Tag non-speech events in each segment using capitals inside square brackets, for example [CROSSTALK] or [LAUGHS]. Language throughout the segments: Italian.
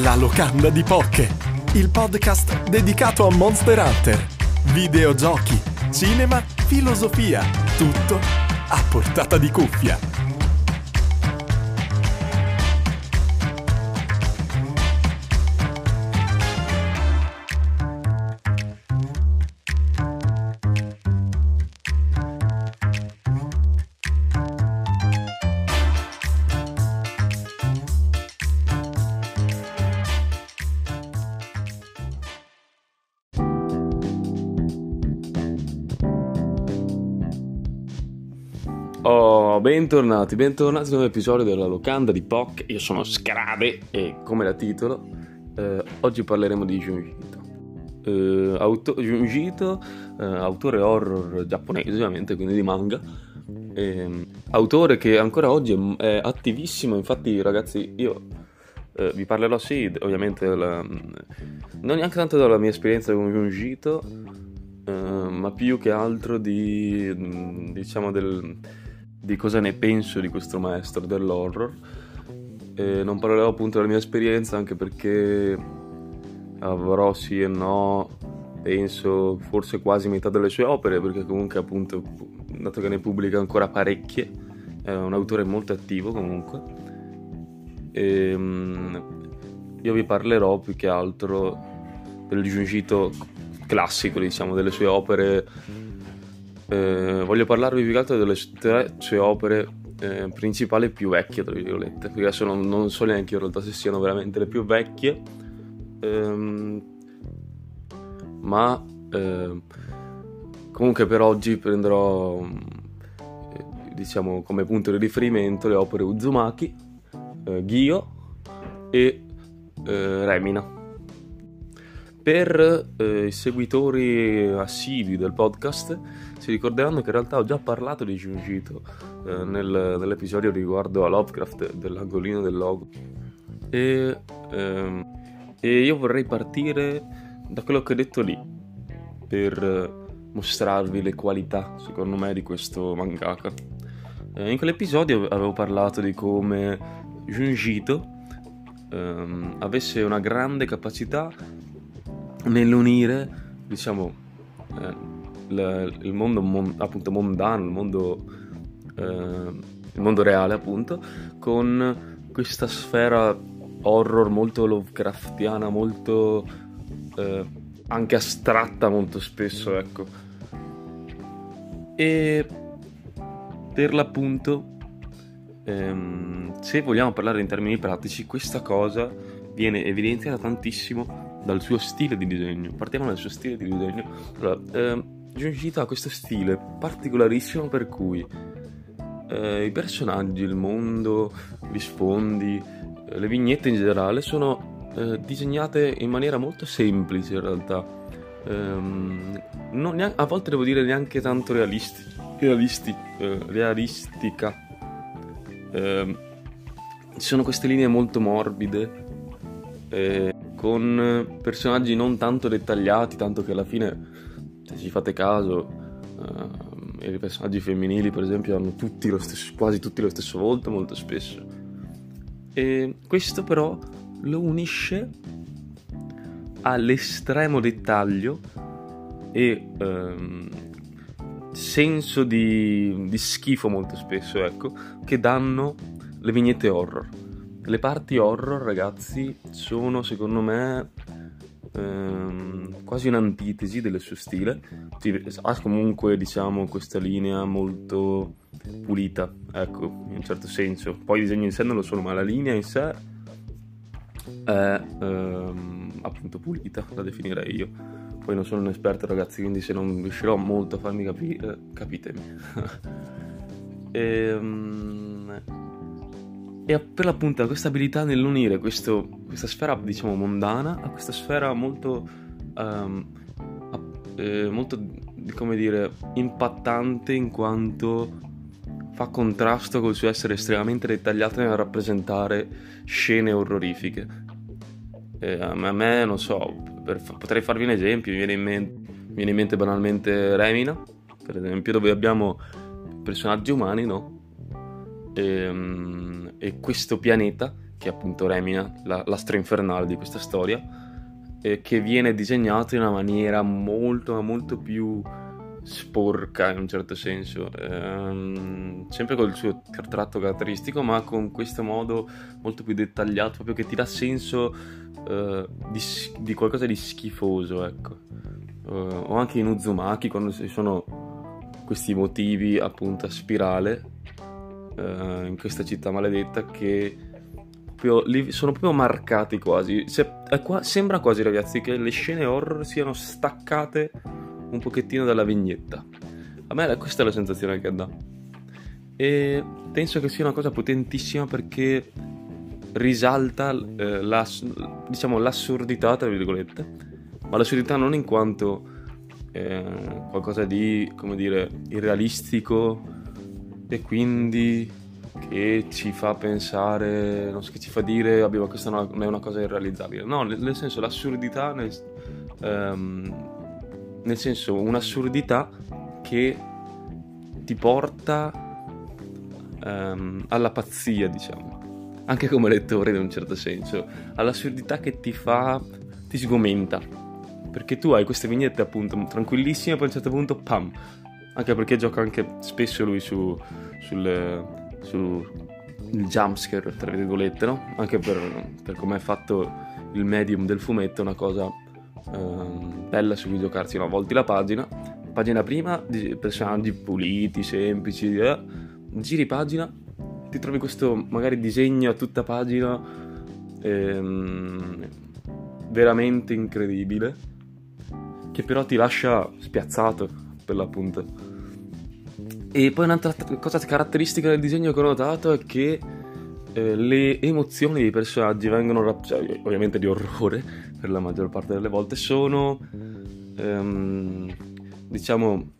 La locanda di Poche, il podcast dedicato a Monster Hunter. Videogiochi, cinema, filosofia, tutto a portata di cuffia. Oh, bentornati, bentornati a un nuovo episodio della locanda di POC. Io sono Scrade e come la titolo, eh, oggi parleremo di Junjito. Eh, auto- Junjito, eh, autore horror giapponese ovviamente, quindi di manga. Ehm, autore che ancora oggi è, attivissimo, infatti ragazzi io eh, vi parlerò sì, ovviamente, della- non neanche tanto della mia esperienza con Junjito, eh, ma più che altro di, diciamo, del, di cosa ne penso di questo maestro dell'horror. E non parlerò appunto della mia esperienza anche perché avrò sì e no, penso forse quasi metà delle sue opere, perché comunque appunto, dato che ne pubblica ancora parecchie, è un autore molto attivo comunque. E, mh, io vi parlerò più che altro del Junjito classico, diciamo, delle sue opere. Eh, voglio parlarvi più che altro delle tre sue opere eh, principali più vecchie, tra virgolette, perché adesso non, non so neanche in realtà se siano veramente le più vecchie, ehm, ma eh, comunque per oggi prenderò, eh, diciamo, come punto di riferimento le opere Uzumaki, eh, Gyo e eh, Remina. Per eh, i seguitori assidui del podcast si ricorderanno che in realtà ho già parlato di Junjito eh, nel- nell'episodio riguardo a Lovecraft dell'angolino del logo e, ehm, e io vorrei partire da quello che ho detto lì per eh, mostrarvi le qualità secondo me di questo mangaka. Eh, in quell'episodio avevo parlato di come Junjito ehm, avesse una grande capacità nell'unire, diciamo, eh, il, il mondo mon- appunto mondano, il mondo, eh, il mondo reale appunto, con questa sfera horror molto Lovecraftiana, molto eh, anche astratta molto spesso, ecco. E per l'appunto, ehm, se vogliamo parlare in termini pratici, questa cosa viene evidenziata tantissimo dal suo stile di disegno. Partiamo dal suo stile di disegno. Allora, ehm, Junjito ha questo stile particolarissimo per cui eh, i personaggi, il mondo, gli sfondi, eh, le vignette in generale sono eh, disegnate in maniera molto semplice in realtà. Ehm, neanche- a volte devo dire neanche tanto realisti, realisti, eh, realistica. Ehm, ci sono queste linee molto morbide, con personaggi non tanto dettagliati, tanto che alla fine, ci fate caso, ehm, i personaggi femminili, per esempio, hanno tutti stesso, quasi tutti lo stesso volto, molto spesso. E questo però lo unisce all'estremo dettaglio e ehm, senso di, di schifo molto spesso, ecco, che danno le vignette horror. Le parti horror, ragazzi, sono secondo me ehm, quasi un'antitesi del suo stile. Ha comunque, diciamo, questa linea molto pulita, ecco, in un certo senso. Poi i disegni in sé non lo sono, ma la linea in sé è ehm, appunto pulita, la definirei io. Poi non sono un esperto, ragazzi, quindi se non riuscirò molto a farmi capire, capitemi. [LAUGHS] Ehm, e per l'appunto questa abilità nell'unire questo- questa sfera, diciamo, mondana a questa sfera molto, a- eh, molto, come dire, impattante in quanto fa contrasto col suo essere estremamente dettagliato nel rappresentare scene orrorifiche. Eh, a me- non so, per potrei farvi un esempio, mi viene in mente, mi viene in mente banalmente Remina, per esempio, dove abbiamo personaggi umani, no? Ehm, e questo pianeta che è appunto Remina, la, l'astra infernale di questa storia, eh, che viene disegnato in una maniera molto, molto più sporca in un certo senso, ehm, sempre col suo tratto caratteristico, ma con questo modo molto più dettagliato, proprio che ti dà senso eh, di, di, qualcosa di schifoso, ecco. Uh, o anche in Uzumaki, quando ci sono questi motivi appunto a spirale uh, in questa città maledetta che proprio, sono proprio marcati quasi. Se, qua, sembra quasi, ragazzi, che le scene horror siano staccate un pochettino dalla vignetta. A me questa è la sensazione che dà. E penso che sia una cosa potentissima perché risalta eh, la, diciamo, l'assurdità, tra virgolette, ma l'assurdità non in quanto eh, qualcosa di, come dire, irrealistico e quindi che ci fa pensare, non so, che ci fa dire, vabbè, questa non è una cosa irrealizzabile. No, nel senso, l'assurdità, nel, um, nel senso, un'assurdità che ti porta um, alla pazzia, diciamo. Anche come lettore, in un certo senso. All'assurdità che ti fa, ti sgomenta. Perché tu hai queste vignette, appunto, tranquillissime, poi a un certo punto, pam! Anche perché gioca anche spesso lui su, sul sul jumpscare, tra virgolette, no? Anche per, per come è fatto il medium del fumetto, una cosa ehm, bella su cui giocarsi. No? Volti la pagina, pagina prima, personaggi puliti, semplici, eh. giri pagina, ti trovi questo magari disegno a tutta pagina ehm, veramente incredibile, che però ti lascia spiazzato per l'appunto. E poi un'altra cosa caratteristica del disegno che ho notato è che eh, le emozioni dei personaggi vengono, rap- cioè, ovviamente di orrore [LAUGHS] per la maggior parte delle volte, sono ehm, diciamo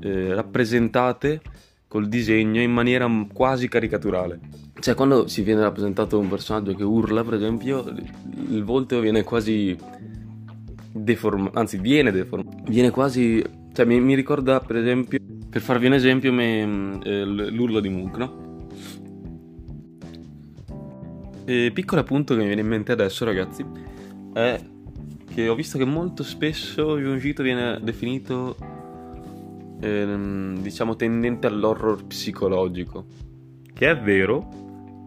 eh, rappresentate col disegno in maniera quasi caricaturale. Cioè, quando si viene rappresentato un personaggio che urla, per esempio, il volto viene quasi deformato, anzi, viene deformato, viene quasi, cioè, mi, mi ricorda, per esempio, per farvi un esempio, me, eh, l'urlo di? E piccolo appunto che mi viene in mente adesso, ragazzi, è che ho visto che molto spesso Junjito viene definito, ehm, diciamo, tendente all'horror psicologico. Che è vero,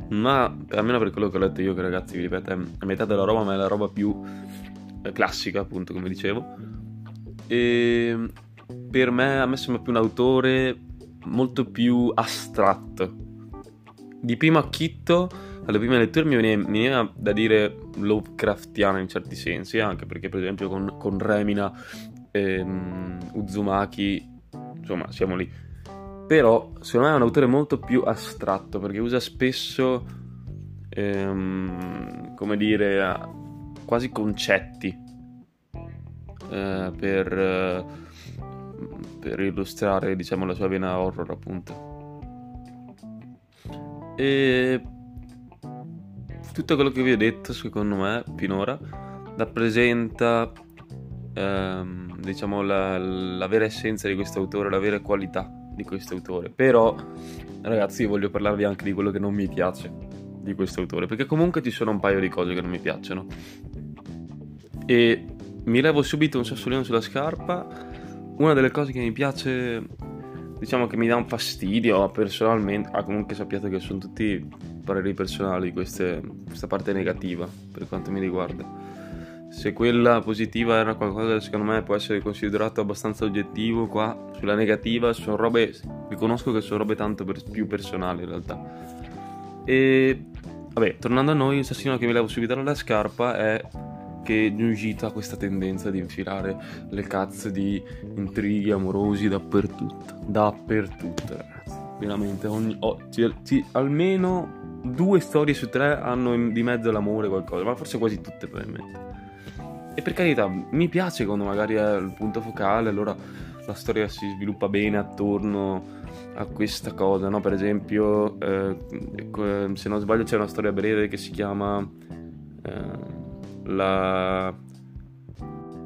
ma almeno per quello che ho letto io, che ragazzi, vi ripeto, è metà della roba, ma è la roba più eh, classica, appunto, come dicevo. E per me a me sembra più un autore molto più astratto. Di primo acchitto, alle prime letture mi veniva da dire Lovecraftiano in certi sensi, anche perché per esempio con, con Remina e um, Uzumaki, insomma, siamo lì. Però secondo me è un autore molto più astratto perché usa spesso, ehm, come dire, quasi concetti eh, per... Eh, per illustrare diciamo la sua vena horror appunto. E tutto quello che vi ho detto secondo me finora rappresenta ehm, diciamo la, la, vera essenza di questo autore la vera qualità di questo autore. Però ragazzi io voglio parlarvi anche di quello che non mi piace di questo autore perché comunque ci sono un paio di cose che non mi piacciono. E mi levo subito un sassolino sulla scarpa una delle cose che mi piace, diciamo che mi dà un fastidio personalmente, ah comunque sappiate che sono tutti pareri personali, queste, questa parte negativa per quanto mi riguarda. Se quella positiva era qualcosa che secondo me può essere considerato abbastanza oggettivo, qua sulla negativa sono robe, riconosco che sono robe tanto per, più personali in realtà. E vabbè, tornando a noi, il assassino che mi levo subito dalla scarpa è che Junjito ha questa tendenza di infilare le cazze di intrighi amorosi dappertutto. Dappertutto, ragazzi. Veramente, ogni, oh, ci, ci, almeno due storie su tre hanno in, di mezzo l'amore qualcosa, ma forse quasi tutte probabilmente. E per carità, mi piace quando magari è il punto focale, allora la storia si sviluppa bene attorno a questa cosa, no? Per esempio, eh, se non sbaglio c'è una storia breve che si chiama... Eh, la,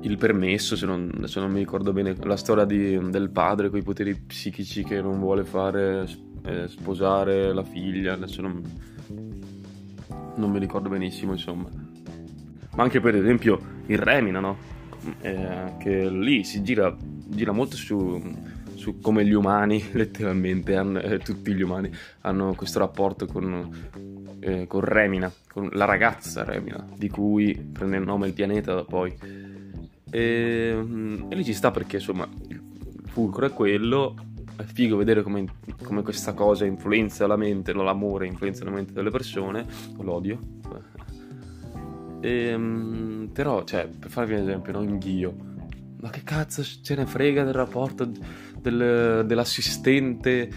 il permesso, se non, se non, mi ricordo bene, la storia di, del padre con i poteri psichici che non vuole fare eh, sposare la figlia, adesso non... non mi ricordo benissimo, insomma. Ma anche per esempio il Remina, no? Eh, che lì si gira, gira molto su, su, come gli umani, [LAUGHS] letteralmente, hanno, eh, tutti gli umani hanno questo rapporto con, eh, con Remina, con la ragazza Remina, di cui prende il nome il pianeta poi. E, mm, e lì ci sta perché insomma il fulcro è quello è figo vedere come, come, questa cosa influenza la mente, l'amore influenza la mente delle persone, l'odio. E, ehm, però, cioè, per farvi un esempio, no? in Ghio, ma che cazzo ce ne frega del rapporto del, dell'assistente,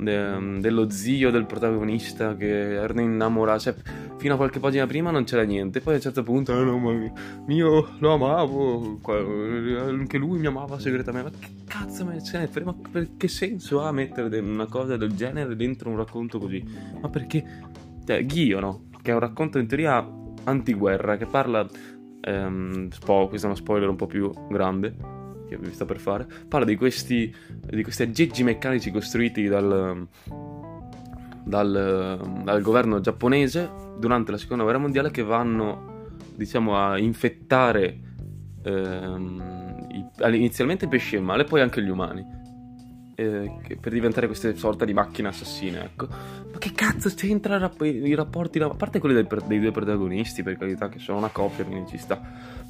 de, dello zio del protagonista che erano innamorati, cioè, fino a qualche pagina prima non c'era niente, poi a un certo punto, eh, no, ma io lo amavo, anche lui mi amava segretamente, ma che cazzo me ne frega, ma che senso ha mettere una cosa del genere dentro un racconto così? Ma perché, cioè, Ghio, no? Che è un racconto in teoria antiguerra, che parla, ehm, spo- questo è uno spoiler un po' più grande, che vi sto per fare, parla di questi, di questi aggeggi meccanici costruiti dal, dal, dal governo giapponese durante la seconda guerra mondiale che vanno, diciamo, a infettare ehm, inizialmente i pesci del male, poi anche gli umani. Eh, per diventare queste sorta di macchine assassine, ecco. Ma che cazzo c'entra i rapporti? A parte quelli dei, dei, due protagonisti, per carità, che sono una coppia, quindi ci sta.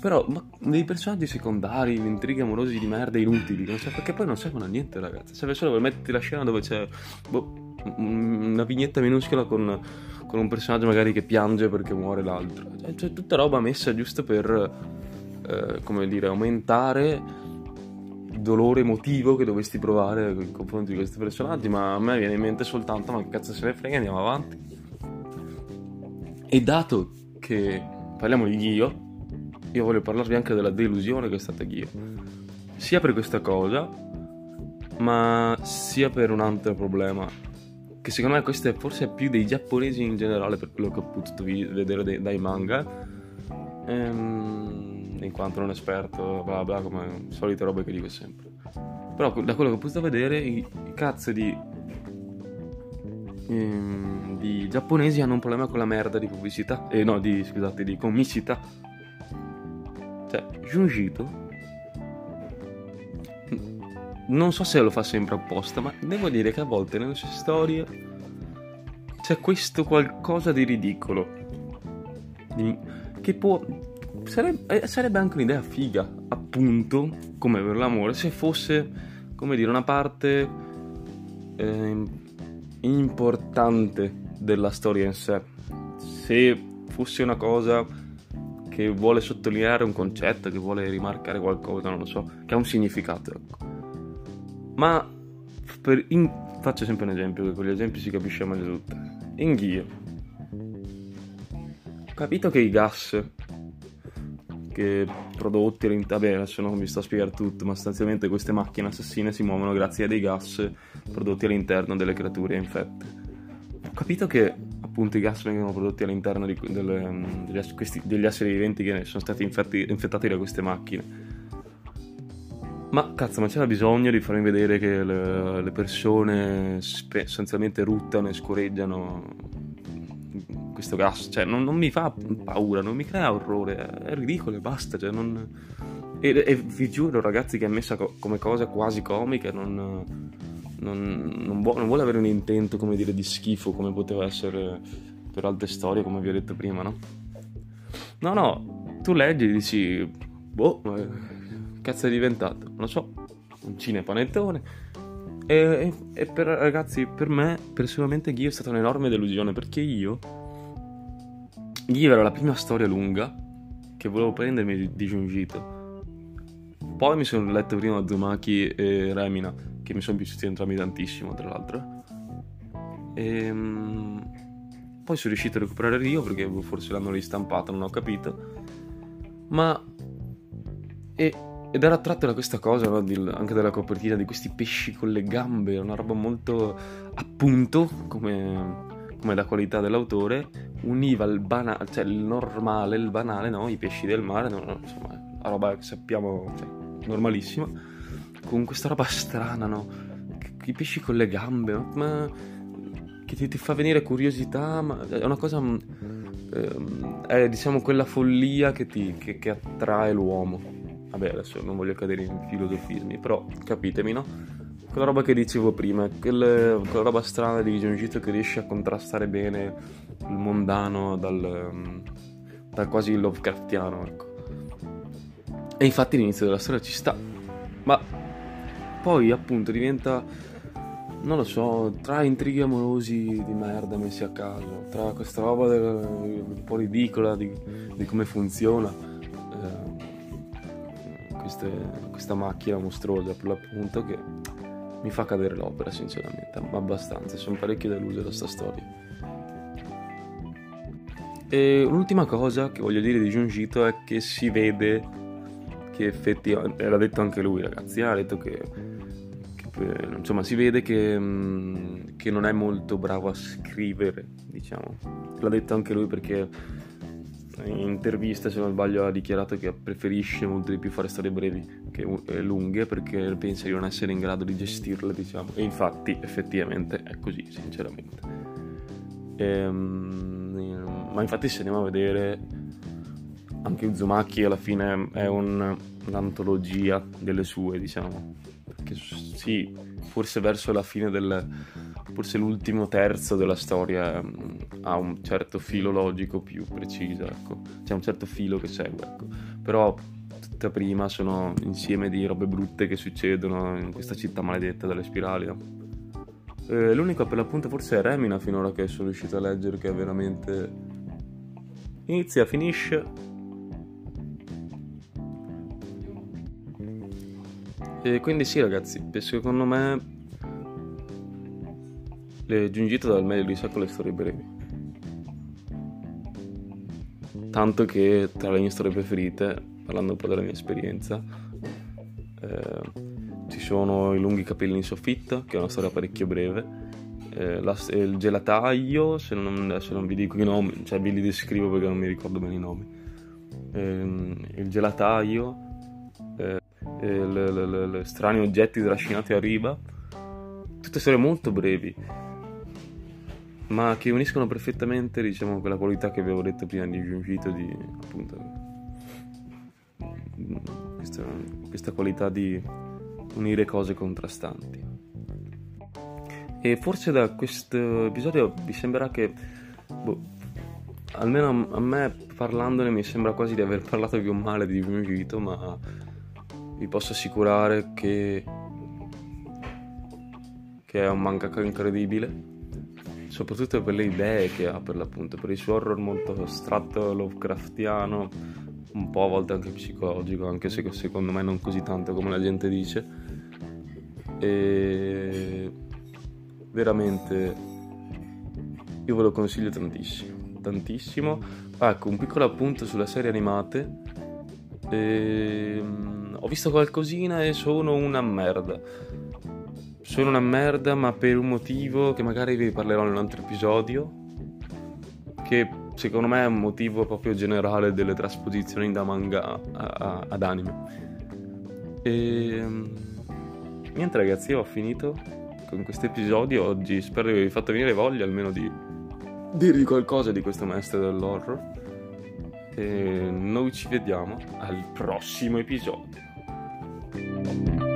Però, ma dei personaggi secondari, intrighi amorosi di merda inutili, non so, perché poi non servono a niente, ragazzi. Serve solo per mettere la scena dove c'è boh, una vignetta minuscola con con un personaggio magari che piange perché muore l'altro. Cioè, tutta roba messa giusto per, eh, come dire, aumentare dolore emotivo che dovresti provare nei confronti di questi personaggi, ma a me viene in mente soltanto, ma che cazzo se ne frega, andiamo avanti. E dato che parliamo di Ghio, io voglio parlarvi anche della delusione che è stata Ghio. Sia per questa cosa, ma sia per un altro problema che secondo me questo è forse più dei giapponesi in generale per quello che ho potuto vedere dai, manga ehm, in quanto non esperto bla bla come solite robe che dico sempre però da quello che ho potuto vedere i, cazzo di ehm, di giapponesi hanno un problema con la merda di pubblicità eh no di scusate di comicità cioè Junjito non so se lo fa sempre apposta, ma devo dire che a volte nelle sue storie c'è questo qualcosa di ridicolo. Di, che può. Sarebbe, eh, sarebbe, anche un'idea figa, appunto, come per l'amore, se fosse, come dire, una parte eh, importante della storia in sé. Se fosse una cosa che vuole sottolineare un concetto, che vuole rimarcare qualcosa, non lo so, che ha un significato, ecco. Ma in... faccio sempre un esempio, che con gli esempi si capisce meglio tutto. In. Ho capito che i gas che prodotti all'interno, vabbè adesso non vi sto a spiegare tutto, ma sostanzialmente queste macchine assassine si muovono grazie a dei gas prodotti all'interno delle creature infette. Ho capito che appunto i gas vengono prodotti all'interno di, delle, degli, questi, degli, esseri viventi che sono stati infetti, infettati da queste macchine ma cazzo, ma c'era bisogno di farmi vedere che le, le persone spe- essenzialmente ruttano e scorreggiano questo gas. Cioè, non, non, mi fa paura, non mi crea orrore. È ridicolo e basta. Cioè, non... e, e, vi giuro, ragazzi, che è messa co- come cosa quasi comica. Non, non, vuole, non vuole avere un intento, come dire, di schifo, come poteva essere per altre storie, come vi ho detto prima, no? No, no, tu leggi e dici, boh cazzo è diventato? Non lo so, un cinepanettone. E, e, e per ragazzi, per me personalmente Ghio è stata un'enorme delusione perché io Ghio era la prima storia lunga che volevo prendermi di, Junjito. Poi mi sono letto prima Zumaki e Remina, che mi sono piaciuti entrambi tantissimo, tra l'altro. E, ehm, poi sono riuscito a recuperare Rio perché forse l'hanno ristampato, non ho capito. Ma e ed era attratto da questa cosa, no? di, anche dalla copertina, di questi pesci con le gambe, una roba molto appunto, come, come la qualità dell'autore, univa il banale, cioè il normale, il banale, no? I pesci del mare, no? insomma, la roba che sappiamo, cioè, normalissima, con questa roba strana, no? I pesci con le gambe, ma che ti, ti fa venire curiosità, ma è una cosa ehm, è diciamo quella follia che, ti, che, che attrae l'uomo. Vabbè, adesso non voglio cadere in filosofismi, però capitemi, no? Quella roba che dicevo prima, quelle, quella roba strana di Junjito che riesce a contrastare bene il mondano dal, dal quasi Lovecraftiano, ecco. E infatti l'inizio della storia ci sta, ma poi appunto diventa non lo so, tra intrighi amorosi di merda messi a caso, tra questa roba del, un po' ridicola di, di come funziona eh, questa macchina mostruosa per l'appunto che mi fa cadere l'opera sinceramente, abbastanza, sono parecchio deluso da sta storia. E l'ultima cosa che voglio dire di Junjito è che si vede che effettivamente, l'ha detto anche lui ragazzi, ha detto che eh, insomma si vede che, mm, che, non è molto bravo a scrivere, diciamo. L'ha detto anche lui perché in intervista, se non sbaglio, ha dichiarato che preferisce molto di più fare storie brevi che lunghe perché pensa di non essere in grado di gestirle, diciamo. E infatti, effettivamente, è così, sinceramente. Ehm, ma infatti se andiamo a vedere anche Uzumaki alla fine è un, un'antologia delle sue, diciamo che sì, forse verso la fine del... forse l'ultimo terzo della storia um, ha un certo filo logico più preciso, ecco. C'è un certo filo che segue, ecco. Però tutta prima sono insieme di robe brutte che succedono in questa città maledetta dalle spirali, no? Eh, l'unico per l'appunto forse è Remina finora che sono riuscito a leggere che è veramente... Inizia, finisce E quindi sì ragazzi, secondo me le giungite dal meglio di sé con le storie brevi. Tanto che tra le mie storie preferite, parlando un po' della mia esperienza, eh, ci sono I lunghi capelli in soffitta, che è una storia parecchio breve, eh, la, il gelataio, se non, adesso non vi dico i nomi, cioè vi li descrivo perché non mi ricordo bene i nomi. Eh, il gelataio, eh, le, le, le, strani oggetti trascinati a riba, tutte storie molto brevi, ma che uniscono perfettamente diciamo, quella qualità che avevo detto prima di Giungito, di appunto questa, questa qualità di unire cose contrastanti. E forse da questo episodio vi sembrerà che, boh, almeno a me parlandone mi sembra quasi di aver parlato più male di Giungito, ma vi posso assicurare che, che è un mangaka incredibile, soprattutto per le idee che ha per l'appunto, per il suo horror molto astratto, Lovecraftiano, un po' a volte anche psicologico, anche se secondo me non così tanto come la gente dice. E veramente io ve lo consiglio tantissimo, tantissimo. Ecco, un piccolo appunto sulle serie animate. Ehm ho visto qualcosina e sono una merda. Sono una merda, ma per un motivo che magari vi parlerò in un altro episodio. Che secondo me è un motivo proprio generale delle trasposizioni da manga a, a, ad anime. E ehm, niente, ragazzi, ho finito con questo episodio oggi. Spero di avervi fatto venire voglia almeno di dirvi qualcosa di questo maestro dell'horror. E noi ci vediamo al prossimo episodio. Bye.